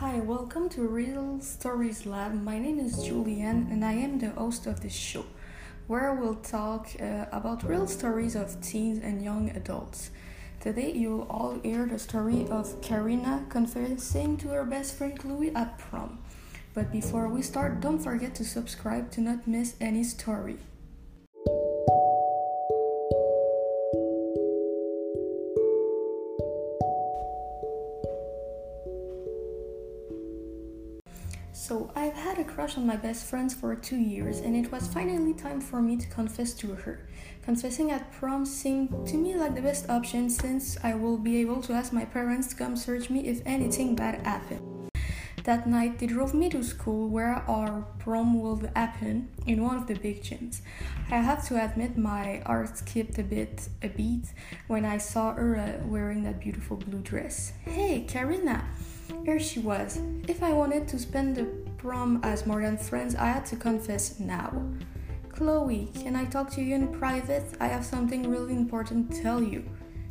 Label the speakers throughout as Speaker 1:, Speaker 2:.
Speaker 1: Hi, welcome to Real Stories Lab. My name is Julianne and I am the host of this show, where we'll talk uh, about real stories of teens and young adults. Today, you'll all hear the story of Karina confessing to her best friend Chloe at prom. But before we start, don't forget to subscribe to not miss any story. So, I've had a crush on my best friend for two years, and it was finally time for me to confess to her. Confessing at prom seemed to me like the best option since I will be able to ask my parents to come search me if anything bad happened. That night, they drove me to school where our prom will happen in one of the big gyms. I have to admit, my heart skipped a bit, a beat when I saw her uh, wearing that beautiful blue dress. Hey, Karina! Here she was. If I wanted to spend the prom as more than friends, I had to confess now. Chloe, can I talk to you in private? I have something really important to tell you.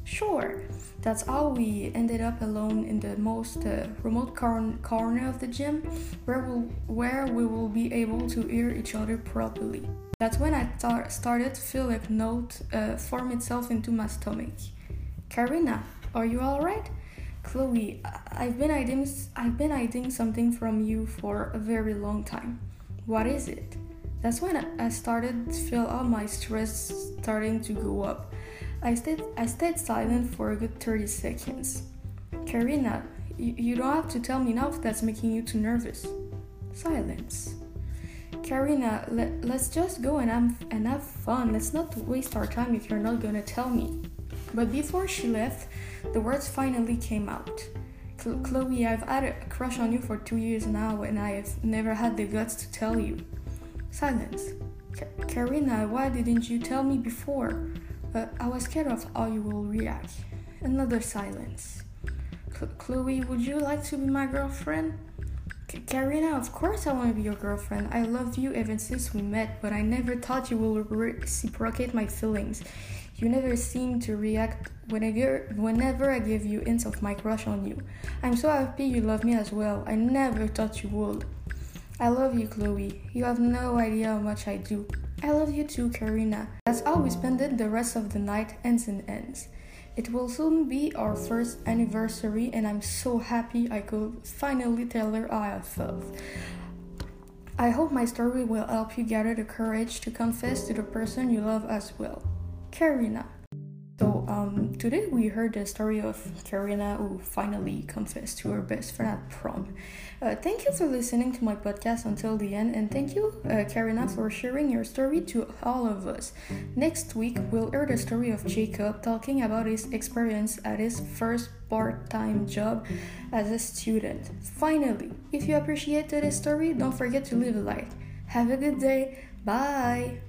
Speaker 1: Sure. That's how we ended up alone in the most uh, remote cor- corner of the gym, where we'll, where we will be able to hear each other properly. That's when I tar- started to feel a note uh, form itself into my stomach. Karina, are you alright? Chloe, I've been hiding I've been hiding something from you for a very long time. What is it? That's when I started to feel all my stress starting to go up. I stayed I stayed silent for a good 30 seconds. Karina, you, you don't have to tell me now if that's making you too nervous. Silence. Karina, let, let's just go and have, and have fun. Let's not waste our time if you're not gonna tell me. But before she left, the words finally came out. Chloe, I've had a crush on you for two years now, and I have never had the guts to tell you. Silence. Karina, why didn't you tell me before? Uh, I was scared of how you will react. Another silence. Chloe, would you like to be my girlfriend? Karina, of course I want to be your girlfriend. I loved you ever since we met, but I never thought you would reciprocate my feelings. You never seem to react whenever, whenever I give you hints of my crush on you. I'm so happy you love me as well. I never thought you would. I love you, Chloe. You have no idea how much I do. I love you too, Karina. That's how we spent the rest of the night, ends and ends. It will soon be our first anniversary, and I'm so happy I could finally tell her how I felt. I hope my story will help you gather the courage to confess to the person you love as well. Karina. So um, today we heard the story of Karina who finally confessed to her best friend at prom. Uh, thank you for listening to my podcast until the end, and thank you, uh, Karina, for sharing your story to all of us. Next week we'll hear the story of Jacob talking about his experience at his first part-time job as a student. Finally, if you appreciated this story, don't forget to leave a like. Have a good day. Bye.